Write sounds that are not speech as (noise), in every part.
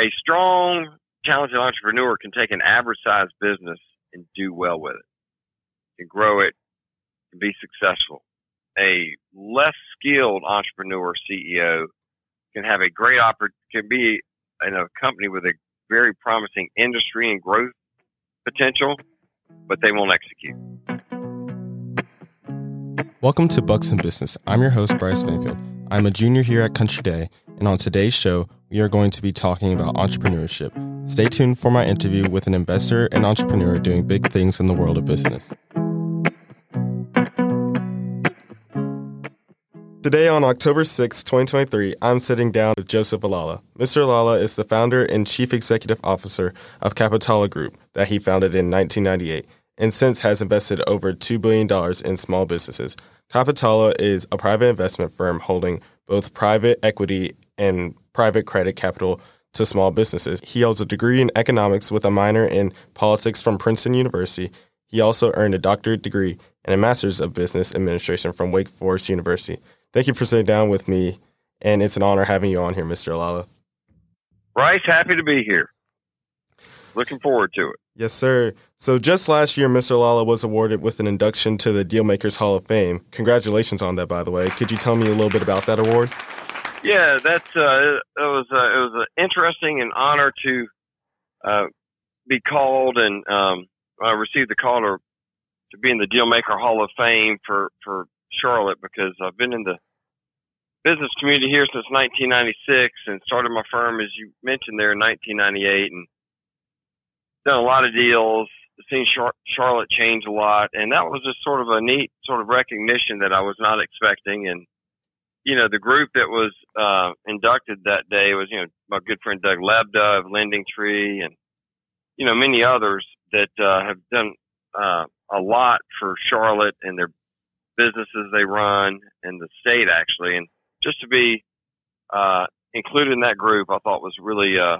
a strong, talented entrepreneur can take an average sized business and do well with it, and grow it, and be successful. A less skilled entrepreneur CEO can have a great opportunity, can be in a company with a very promising industry and growth potential, but they won't execute. Welcome to Bucs and Business. I'm your host, Bryce Vanfield. I'm a junior here at Country Day, and on today's show, we are going to be talking about entrepreneurship. Stay tuned for my interview with an investor and entrepreneur doing big things in the world of business. Today, on October 6, 2023, I'm sitting down with Joseph Alala. Mr. Alala is the founder and chief executive officer of Capitala Group that he founded in 1998 and since has invested over $2 billion in small businesses. Capitala is a private investment firm holding both private equity and private credit capital to small businesses. He holds a degree in economics with a minor in politics from Princeton University. He also earned a doctorate degree and a master's of business administration from Wake Forest University. Thank you for sitting down with me, and it's an honor having you on here, Mr. Alala. Bryce, happy to be here. Looking forward to it. Yes, sir. So just last year, Mr. Alala was awarded with an induction to the Dealmakers Hall of Fame. Congratulations on that, by the way. Could you tell me a little bit about that award? Yeah, that's uh, it was uh, it was an interesting and honor to uh, be called, and um, I received the call to to be in the Dealmaker Hall of Fame for for Charlotte because I've been in the business community here since 1996 and started my firm, as you mentioned there, in 1998, and done a lot of deals. Seen Char- Charlotte change a lot, and that was just sort of a neat sort of recognition that I was not expecting. And you know, the group that was uh, inducted that day was you know my good friend Doug Lebda of LendingTree, and you know many others that uh, have done uh, a lot for Charlotte and their businesses they run in the state actually, and just to be uh, included in that group, I thought was really, uh,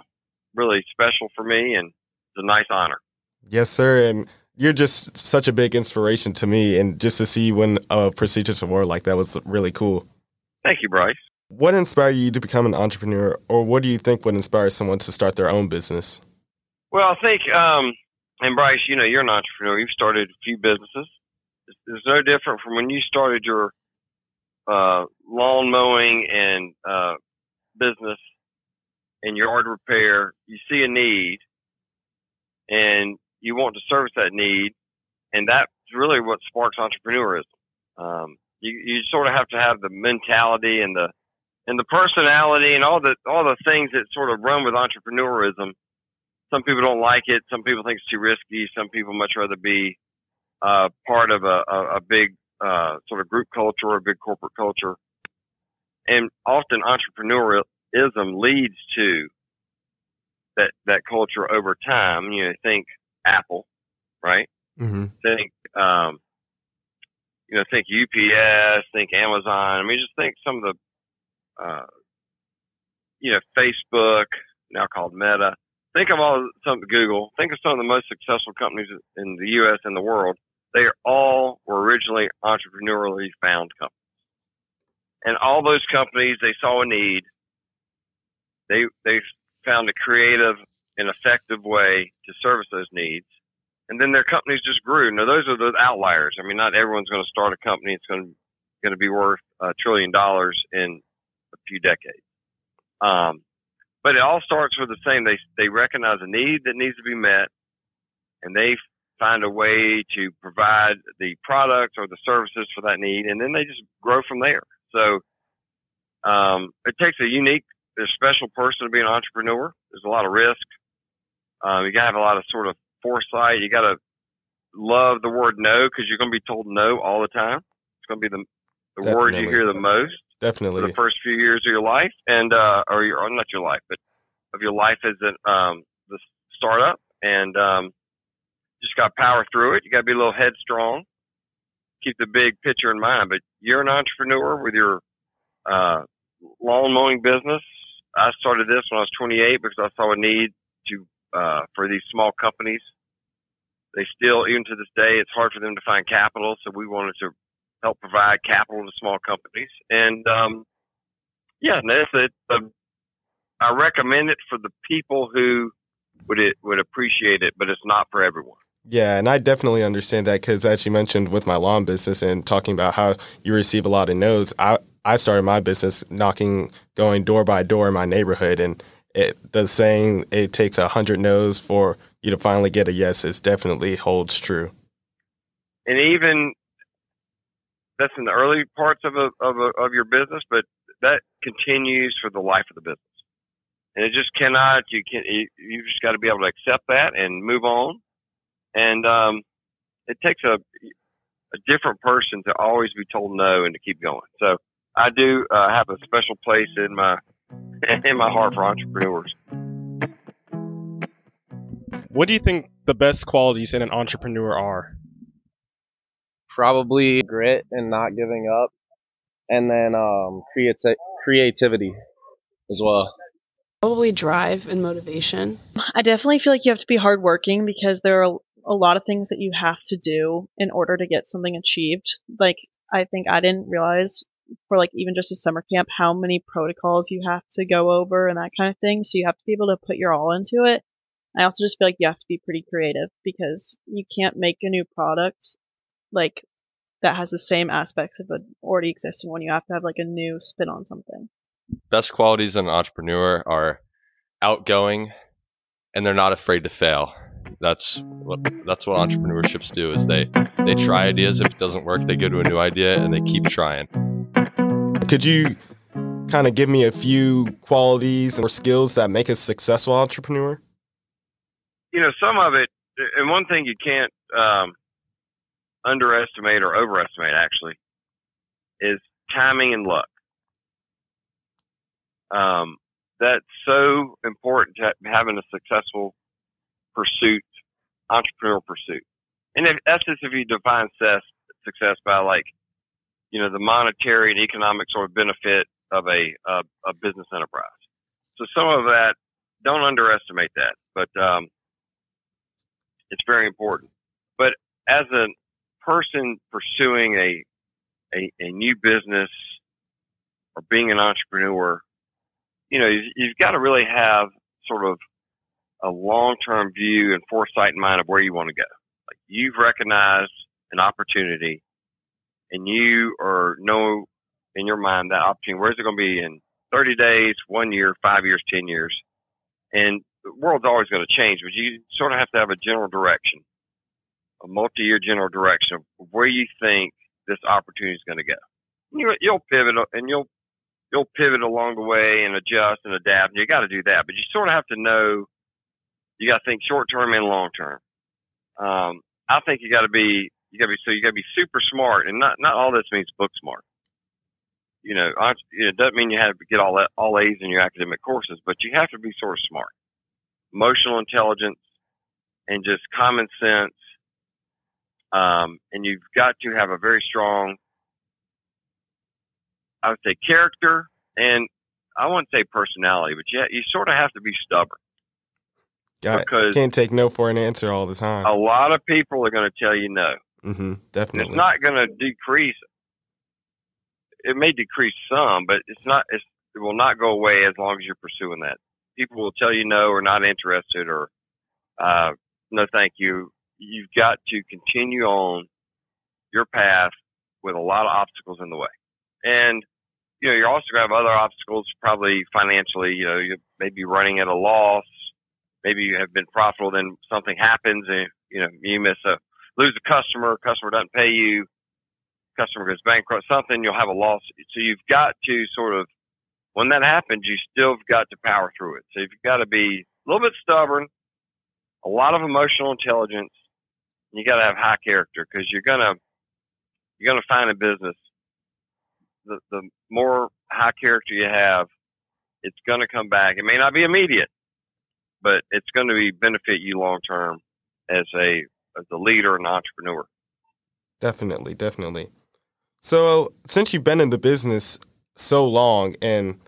really special for me, and it's a nice honor. Yes, sir, and you're just such a big inspiration to me, and just to see you win a prestigious award like that was really cool. Thank you, Bryce. What inspired you to become an entrepreneur, or what do you think would inspire someone to start their own business? Well, I think, um, and Bryce, you know, you're an entrepreneur. You've started a few businesses It's no different from when you started your uh, lawn mowing and uh, business and yard repair. You see a need, and you want to service that need, and that's really what sparks entrepreneurism. Um, you you sort of have to have the mentality and the and the personality and all the all the things that sort of run with entrepreneurism. Some people don't like it. Some people think it's too risky. Some people much rather be uh, part of a, a, a big uh, sort of group culture or a big corporate culture. And often entrepreneurialism leads to that, that culture over time. You know, think Apple, right? Mm-hmm. Think, um, you know, think UPS, think Amazon. I mean, just think some of the, uh, you know, Facebook, now called Meta. Think of all some Google. Think of some of the most successful companies in the U.S. and the world they all were originally entrepreneurially found companies. And all those companies, they saw a need. They, they found a creative and effective way to service those needs. And then their companies just grew. Now, those are the outliers. I mean, not everyone's going to start a company. It's going to, going to be worth a trillion dollars in a few decades. Um, but it all starts with the same. They, they recognize a need that needs to be met and they find a way to provide the products or the services for that need, and then they just grow from there. So um, it takes a unique, a special person to be an entrepreneur. There's a lot of risk. Um, you got to have a lot of sort of foresight. You got to love the word no because you're going to be told no all the time. It's going to be the the word you hear the most. Definitely. The first few years of your life, and uh, or your or not your life, but of your life as an um, the startup, and um, just got to power through it. You got to be a little headstrong. Keep the big picture in mind. But you're an entrepreneur with your uh, lawn mowing business. I started this when I was 28 because I saw a need to uh, for these small companies. They still, even to this day, it's hard for them to find capital. So we wanted to help provide capital to small companies. And um, yeah, that's it. A I recommend it for the people who would it would appreciate it, but it's not for everyone. Yeah, and I definitely understand that because, as you mentioned, with my lawn business and talking about how you receive a lot of no's, I I started my business knocking, going door by door in my neighborhood, and it, the saying "it takes a hundred no's for you to finally get a yes" is definitely holds true. And even that's in the early parts of a, of a, of your business, but that continues for the life of the business. And it just cannot. You can. You, you just got to be able to accept that and move on and um, it takes a a different person to always be told no and to keep going. So I do uh, have a special place in my in my heart for entrepreneurs. What do you think the best qualities in an entrepreneur are? Probably grit and not giving up, and then um, creati- creativity as well. Probably drive and motivation. I definitely feel like you have to be hardworking because there are a lot of things that you have to do in order to get something achieved. Like, I think I didn't realize for like even just a summer camp how many protocols you have to go over and that kind of thing. So you have to be able to put your all into it. I also just feel like you have to be pretty creative because you can't make a new product like that has the same aspects of an already existing one. You have to have like a new spin on something. Best qualities in an entrepreneur are outgoing and they're not afraid to fail that's what that's what entrepreneurships do is they they try ideas if it doesn't work they go to a new idea and they keep trying could you kind of give me a few qualities or skills that make a successful entrepreneur you know some of it and one thing you can't um, underestimate or overestimate actually is timing and luck um, that's so important to having a successful pursuit, entrepreneurial pursuit. And if, that's just if you define success, success by like, you know, the monetary and economic sort of benefit of a, a, a business enterprise. So some of that, don't underestimate that, but um, it's very important. But as a person pursuing a, a, a new business or being an entrepreneur, you know, you've, you've got to really have sort of a long term view and foresight in mind of where you want to go. Like you've recognized an opportunity and you are know in your mind that opportunity, where's it going to be in 30 days, one year, five years, 10 years? And the world's always going to change, but you sort of have to have a general direction, a multi year general direction of where you think this opportunity is going to go. You, you'll pivot and you'll you'll pivot along the way and adjust and adapt. And you got to do that, but you sort of have to know you got to think short term and long term. Um, I think you got to be you got to be so you got to be super smart, and not not all this means book smart. You know, I, it doesn't mean you have to get all that all A's in your academic courses, but you have to be sort of smart, emotional intelligence, and just common sense. Um, and you've got to have a very strong, I would say, character, and I wouldn't say personality, but you you sort of have to be stubborn. Got because can't take no for an answer all the time. A lot of people are going to tell you no. Mm-hmm, definitely, it's not going to decrease. It may decrease some, but it's not. It's, it will not go away as long as you're pursuing that. People will tell you no or not interested or uh, no, thank you. You've got to continue on your path with a lot of obstacles in the way, and you know you're also going to have other obstacles, probably financially. You know, you may be running at a loss maybe you have been profitable, then something happens and you know you miss a lose a customer, customer doesn't pay you, customer goes bankrupt, something you'll have a loss. So you've got to sort of when that happens, you still have got to power through it. So you've got to be a little bit stubborn, a lot of emotional intelligence. You got to have high character because you're gonna you're gonna find a business. The the more high character you have, it's gonna come back. It may not be immediate, but it's going to be benefit you long term as a as a leader and entrepreneur. Definitely, definitely. So, since you've been in the business so long and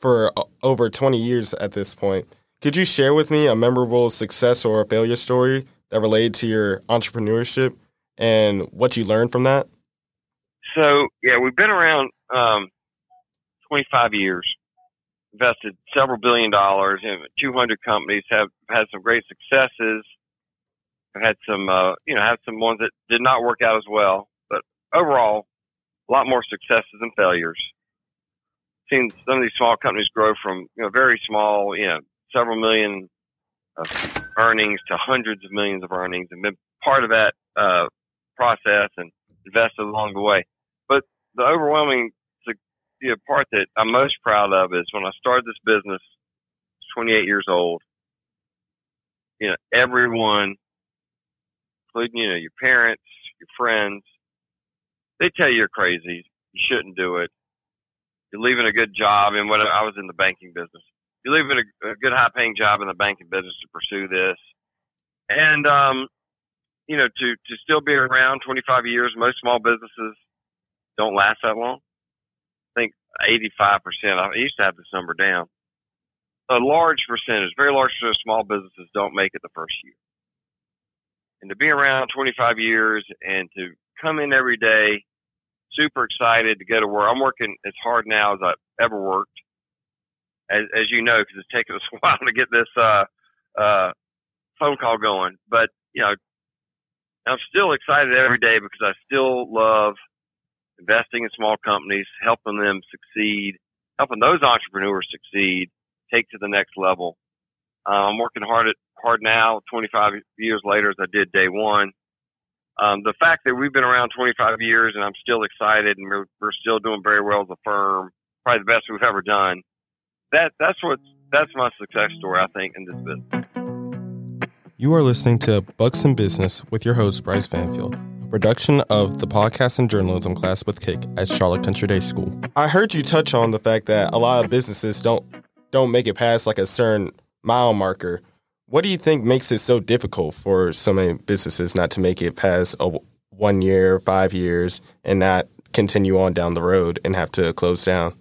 for over 20 years at this point, could you share with me a memorable success or a failure story that related to your entrepreneurship and what you learned from that? So, yeah, we've been around um, 25 years. invested several billion dollars in 200 companies, have had some great successes, have had some, uh, you know, have some ones that did not work out as well, but overall, a lot more successes than failures. Seen some of these small companies grow from, you know, very small, you know, several million of earnings to hundreds of millions of earnings and been part of that, uh, process and invested along the way. But the overwhelming know, part that I'm most proud of is when I started this business, 28 years old. You know, everyone, including you know your parents, your friends, they tell you you're crazy. You shouldn't do it. You're leaving a good job, and when I was in the banking business, you're leaving a, a good high-paying job in the banking business to pursue this. And um, you know, to to still be around 25 years, most small businesses don't last that long. I think 85%. I used to have this number down. A large percentage, very large percentage of small businesses don't make it the first year. And to be around 25 years and to come in every day, super excited to go to work. I'm working as hard now as I've ever worked, as, as you know, because it's taken (laughs) us a while to get this uh, uh, phone call going. But, you know, I'm still excited every day because I still love – investing in small companies, helping them succeed, helping those entrepreneurs succeed, take to the next level. Uh, I'm working hard at hard now, 25 years later, as I did day one. Um, the fact that we've been around 25 years and I'm still excited and we're, we're still doing very well as a firm, probably the best we've ever done. That that's what that's my success story, I think, in this business. You are listening to Bucs in Business with your host Bryce Vanfield production of the podcast and journalism class with Kick at Charlotte Country Day School. I heard you touch on the fact that a lot of businesses don't don't make it past like a certain mile marker. What do you think makes it so difficult for so many businesses not to make it past a one year, five years, and not continue on down the road and have to close down?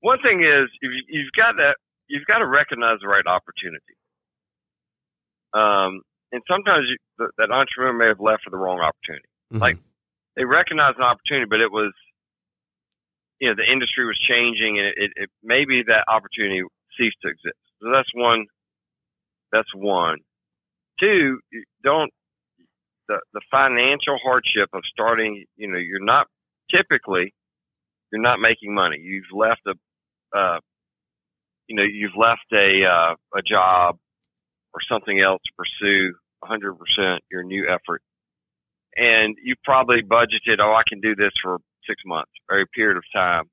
One thing is you've got that you've got to recognize the right opportunity. Um, and sometimes you, that entrepreneur may have left for the wrong opportunity. Mm-hmm. Like they recognized an opportunity, but it was, you know, the industry was changing, and it, it, it maybe that opportunity ceased to exist. So that's one. That's one. Two, don't the the financial hardship of starting. You know, you're not typically you're not making money. You've left a, uh, you know, you've left a uh, a job or something else to pursue 100% your new effort. And you probably budgeted, oh, I can do this for six months or a period of time.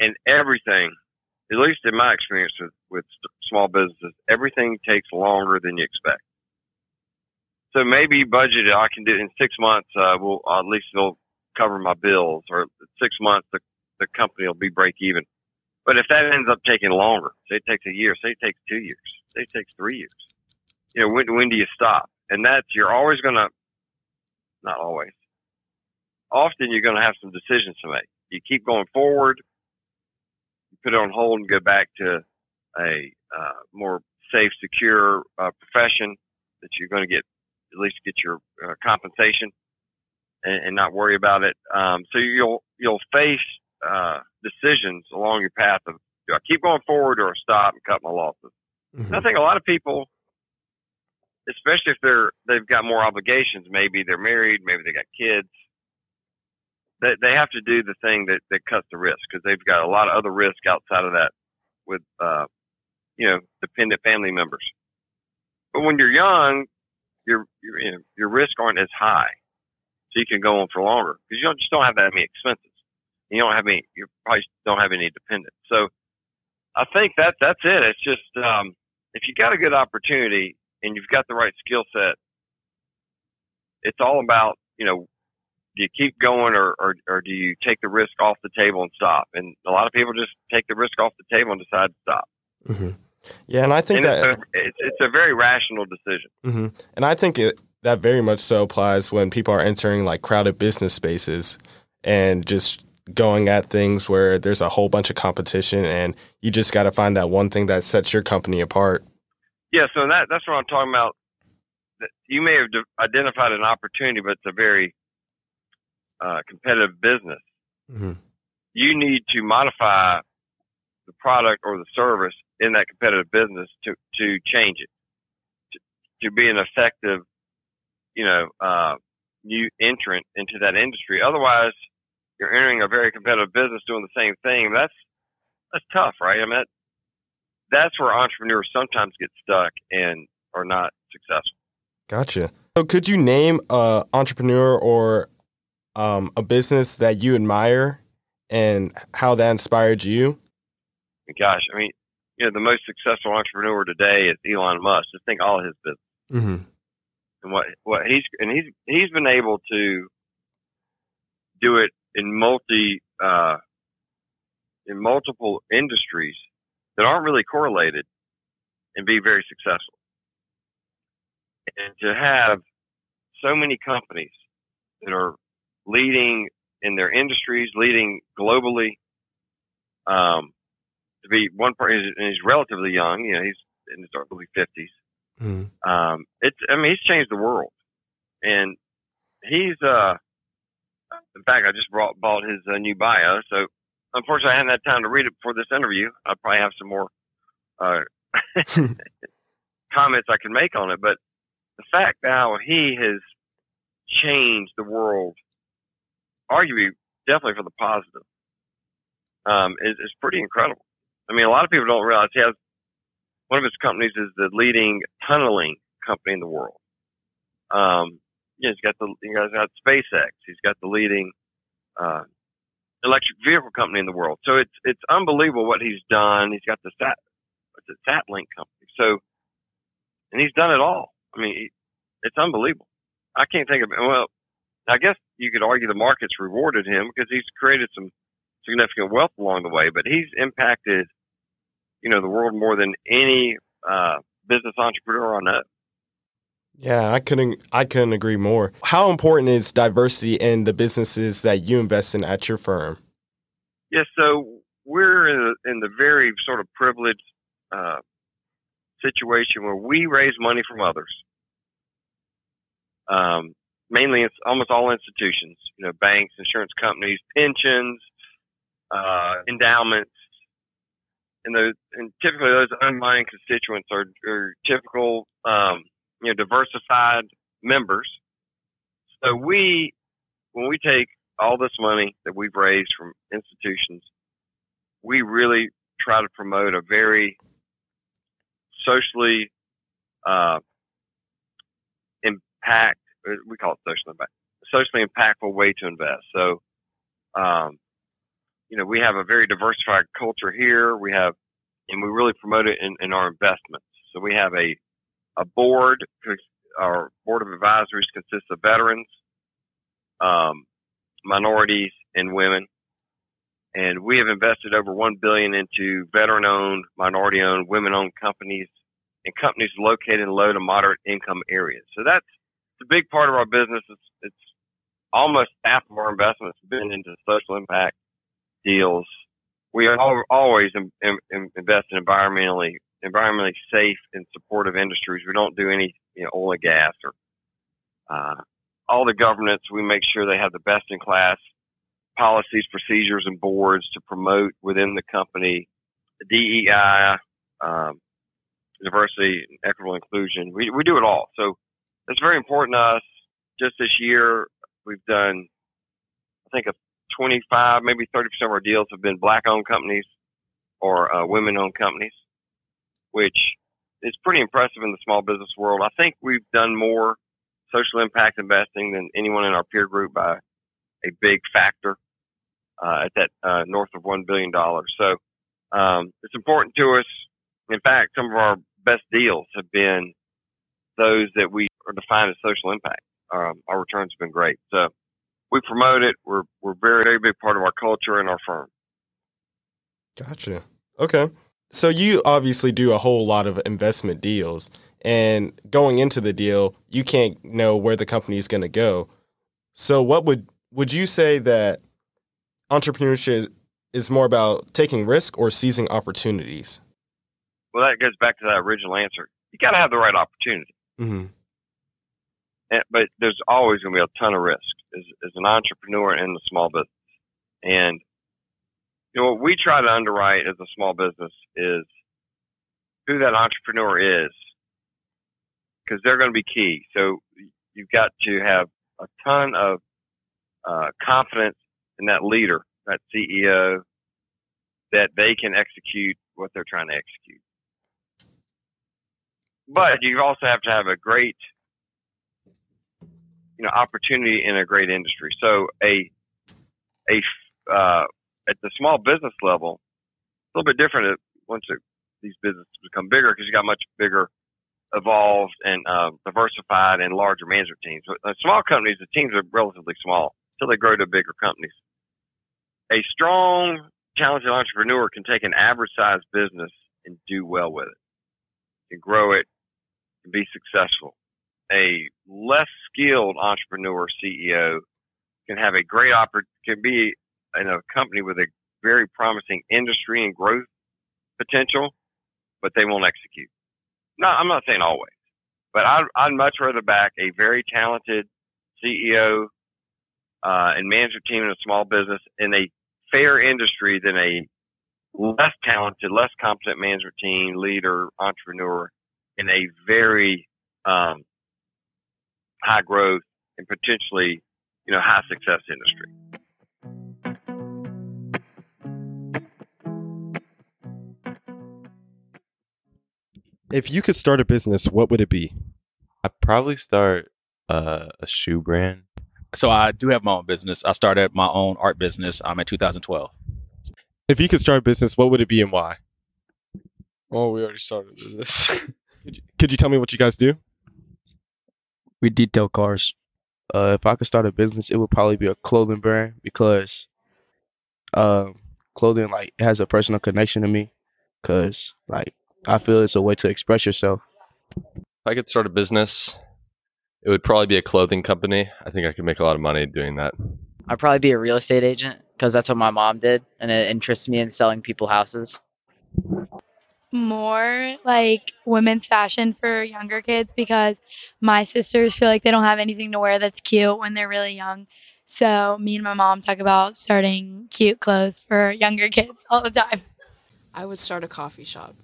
And everything, at least in my experience with, with small businesses, everything takes longer than you expect. So maybe budgeted, I can do it in six months, uh, will at least it'll cover my bills, or six months the, the company will be break even. But if that ends up taking longer, say it takes a year, say it takes two years, say it takes three years, you know, when, when do you stop? And that's, you're always going to, not always, often you're going to have some decisions to make. You keep going forward, put it on hold and go back to a uh, more safe, secure uh, profession that you're going to get, at least get your uh, compensation and, and, not worry about it. Um, so you'll, you'll face uh, decisions along your path of, do I keep going forward or stop and cut my losses? Mm-hmm. I think a lot of people especially if they're they've got more obligations. Maybe they're married, maybe they got kids. They they have to do the thing that that cuts the risk because they've got a lot of other risk outside of that with uh, you know dependent family members. But when you're young, your your you know, your risk aren't as high, so you can go on for longer because you don't just don't have that many expenses. You don't have any. You probably don't have any dependents. So I think that that's it. It's just um, if you got a good opportunity, and you've got the right skill set, it's all about, you know, do you keep going or, or, or do you take the risk off the table and stop? And a lot of people just take the risk off the table and decide to stop. Mm-hmm. Yeah, and I think and that it's a, it's, it's a, very rational decision. Mm-hmm. And I think it, that very much so applies when people are entering like crowded business spaces and just going at things where there's a whole bunch of competition and you just got to find that one thing that sets your company apart yeah, so that that's what I'm talking about. You may have identified an opportunity, but it's a very uh, competitive business. Mm-hmm. You need to modify the product or the service in that competitive business to to change it to, to be an effective you know uh, new entrant into that industry. Otherwise, you're entering a very competitive business doing the same thing. That's that's tough, right? I mean, that, that's where entrepreneurs sometimes get stuck and are not successful. Gotcha. So, could you name a entrepreneur or um, a business that you admire and how that inspired you? Gosh, I mean, you know, the most successful entrepreneur today is Elon Musk. Just think all of his business Mm-hmm. and what what he's and he's he's been able to do it in multi uh, in multiple industries that aren't really correlated and be very successful. And to have so many companies that are leading in their industries, leading globally, um, to be one part, and he's relatively young, you know, he's in his early 50s. Mm-hmm. Um, it's, I mean, he's changed the world. And he's, uh, in fact, I just brought, bought his uh, new bio. So unfortunately, I hadn't had time to read it before this interview. I'll probably have some more, uh, (laughs) comments I can make on it. But the fact how he has changed the world, arguably, definitely for the positive, um, is, is pretty incredible. I mean, a lot of people don't realize he has one of his companies is the leading tunneling company in the world. Um, he's got the he has got SpaceX. He's got the leading uh, electric vehicle company in the world. So it's it's unbelievable what he's done. He's got the sat it, Starlink company. So and he's done it all. I mean, it's unbelievable. I can't think of. Well, I guess you could argue the market's rewarded him because he's created some significant wealth along the way, but he's impacted, you know, the world more than any uh, business entrepreneur I know. Yeah, I couldn't I couldn't agree more. How important is diversity in the businesses that you invest in at your firm? Yes, so we're in the, in the very sort of privileged uh, situation where we raise money from others. Um, mainly, it's almost all institutions, you know, banks, insurance companies, pensions, uh, endowments, and those, and typically those unmined constituents are, are typical, um, you know, diversified members. So we, when we take all this money that we've raised from institutions, we really try to promote a very socially uh, impact. We call it social impact. Socially impactful way to invest. So, um, you know, we have a very diversified culture here. We have, and we really promote it in, in our investments. So we have a a board. Our board of advisories consists of veterans, um, minorities, and women. And we have invested over one billion into veteran-owned, minority-owned, women-owned companies and companies located in low to moderate income areas. So that's a big part of our business. It's, it's almost half of our investments have been into social impact deals. We are always in, in, invest in environmentally environmentally safe and supportive industries. We don't do any you know, oil and gas or uh, all the governance. We make sure they have the best in class policies, procedures, and boards to promote within the company DEI, um, diversity, equitable inclusion. We we do it all. So it's very important to us. Just this year, we've done, I think, a 25, maybe 30 percent of our deals have been black-owned companies or uh, women-owned companies, which is pretty impressive in the small business world. I think we've done more social impact investing than anyone in our peer group by a big factor uh, at that uh, north of one billion dollars. So um, it's important to us. In fact, some of our best deals have been those that we are defined as social impact. Um, our returns have been great. So we promote it. We're we're very very big part of our culture and our firm. Gotcha. Okay. So you obviously do a whole lot of investment deals, and going into the deal, you can't know where the company is going to go. So what would would you say that entrepreneurship is more about taking risk or seizing opportunities? Well, that goes back to that original answer. You got to have the right opportunity. Mm-hmm. And, but there's always going to be a ton of risk as, as an entrepreneur in the small business. And you know, what we try to underwrite as a small business is who that entrepreneur is, because they're going to be key. So you've got to have a ton of uh, confidence in that leader, that CEO, that they can execute what they're trying to execute. But you also have to have a great, you know, opportunity in a great industry. So a a uh, at the small business level, a little bit different once it, these businesses become bigger because you got much bigger, evolved, and uh, diversified and larger management teams. But uh, small companies, the teams are relatively small until they grow to bigger companies. A strong, talented entrepreneur can take an average sized business and do well with it, and grow it, and be successful. A less skilled entrepreneur CEO can have a great oppor- can be in a company with a very promising industry and growth potential, but they won't execute. No, I'm not saying always, but I'd, I'd much rather back a very talented CEO uh, and management team in a small business in a fair industry than a less talented, less competent management team, leader, entrepreneur in a very um, high growth and potentially, you know, high success industry. If you could start a business, what would it be? I'd probably start uh, a shoe brand. So I do have my own business. I started my own art business um, in 2012. If you could start a business, what would it be and why? Well, we already started this. Could you, could you tell me what you guys do? we detail cars. Uh, if I could start a business, it would probably be a clothing brand because uh, clothing like has a personal connection to me. Cause like I feel it's a way to express yourself. If I could start a business, it would probably be a clothing company. I think I could make a lot of money doing that. I'd probably be a real estate agent because that's what my mom did, and it interests me in selling people houses. More like women's fashion for younger kids because my sisters feel like they don't have anything to wear that's cute when they're really young. So me and my mom talk about starting cute clothes for younger (laughs) kids all the time. I would start a coffee shop.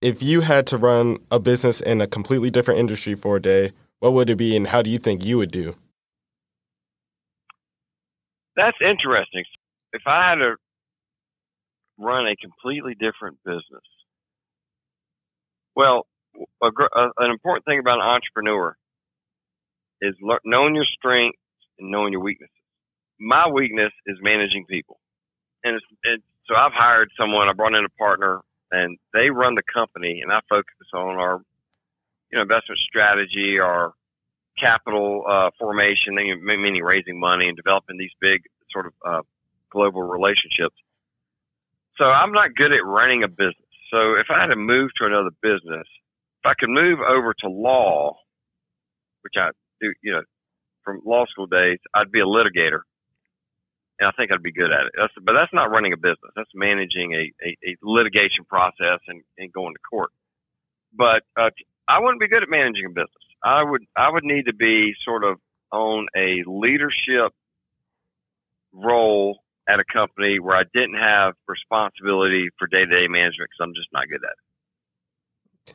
If you had to run a business in a completely different industry for a day, what would it be and how do you think you would do? That's interesting. If I had to run a completely different business, well, a, a, an important thing about an entrepreneur is lear- knowing your strengths and knowing your weaknesses. My weakness is managing people, and it's, it's so I've hired someone. I brought in a partner, and they run the company, and I focus on our, you know, investment strategy, our capital uh, formation, meaning raising money and developing these big sort of uh, global relationships. So I'm not good at running a business. So if I had to move to another business, if I could move over to law, which I do, you know, from law school days, I'd be a litigator, and I think I'd be good at it. That's, but that's not running a business. That's managing a, a, a litigation process and, and going to court. But uh, I wouldn't be good at managing a business. I would I would need to be sort of on a leadership role at a company where I didn't have responsibility for day to day management because I'm just not good at it.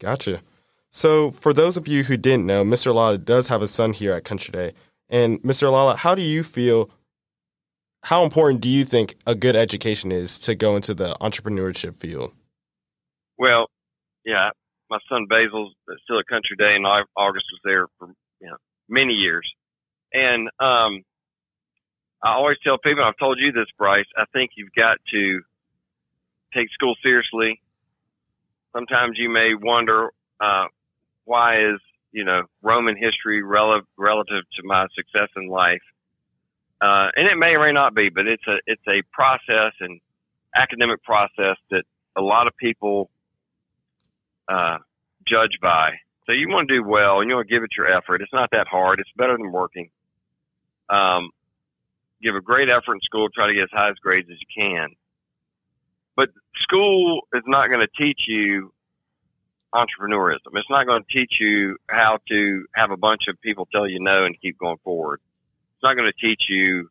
Gotcha. So, for those of you who didn't know, Mr. Lala does have a son here at Country Day. And Mr. Lala, how do you feel? How important do you think a good education is to go into the entrepreneurship field? Well, yeah, my son Basil's still at Country Day, and Au- August was there for you know many years. And um, I always tell people, I've told you this, Bryce. I think you've got to take school seriously. Sometimes you may wonder uh, why is you know Roman history rel- relative to my success in life, uh, and it may or may not be, but it's a it's a process and academic process that a lot of people uh, judge by. So you want to do well and you want to give it your effort. It's not that hard. It's better than working. Um, give a great effort in school. Try to get as high as grades as you can. But school is not going to teach you entrepreneurism. It's not going to teach you how to have a bunch of people tell you no and keep going forward. It's not going to teach you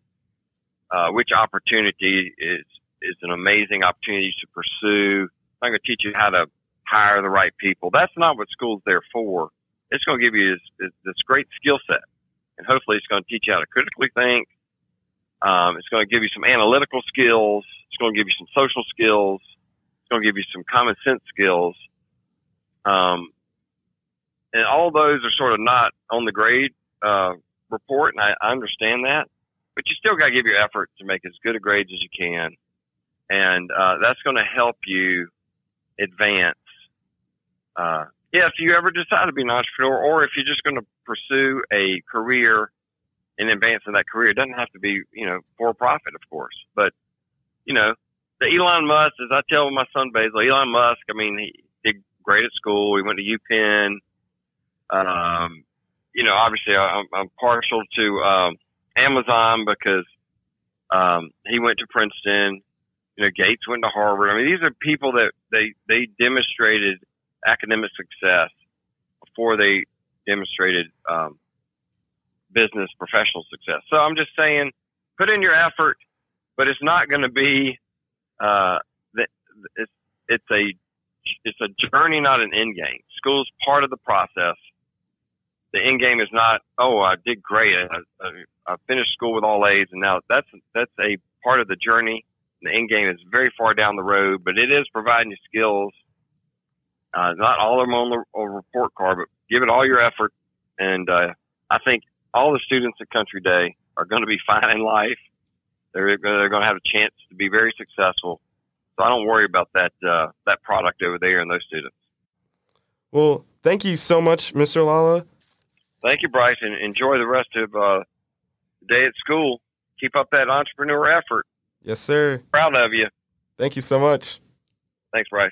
uh, which opportunity is is an amazing opportunity to pursue. It's not going to teach you how to hire the right people. That's not what school's there for. It's going to give you this, this great skill set, and hopefully, it's going to teach you how to critically think. Um, it's going to give you some analytical skills. It's going to give you some social skills. It's going to give you some common sense skills. Um, and all those are sort of not on the grade uh, report, and I, I understand that. But you still got to give your effort to make as good a grades as you can, and uh, that's going to help you advance. Uh, if you ever decide to be an entrepreneur, or if you're just going to pursue a career in that career, it doesn't have to be you know for profit, of course, but you know the Elon Musk, as I tell my son Basil, Elon Musk. I mean, he did great at school. He went to UPenn. Um, you know, obviously, I'm, I'm partial to um, Amazon because um, he went to Princeton. You know, Gates went to Harvard. I mean, these are people that they they demonstrated academic success before they demonstrated um, business professional success. So I'm just saying, put in your effort, but it's not going to be uh, it's it's a it's a journey, not an end game. School is part of the process. The end game is not, oh, I did great. I, I, I finished school with all A's, and now that's that's a part of the journey. The end game is very far down the road, but it is providing you skills. Uh, not all of them on the report card, but give it all your effort. And uh, I think all the students at Country Day are going to be (laughs) fine in life. They're, they're going to have a chance to be very successful. So I don't worry about that uh, that product over there and those students. Well, thank you so much, Mr. Lala. Thank you, Bryce, and enjoy the rest of uh, the day at school. Keep up that entrepreneur effort. Yes, sir. Proud of you. Thank you so much. Thanks, Bryce.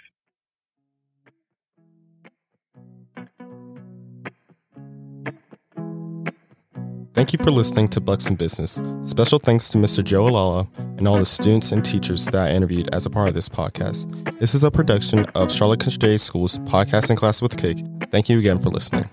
Thank you for listening to Bucs in Business. Special thanks to Mr. Joe Alala and all the students and teachers that I interviewed as a part of this podcast. This is a production of Charlotte Country School's Podcasting Class with Cake. Thank you again for listening.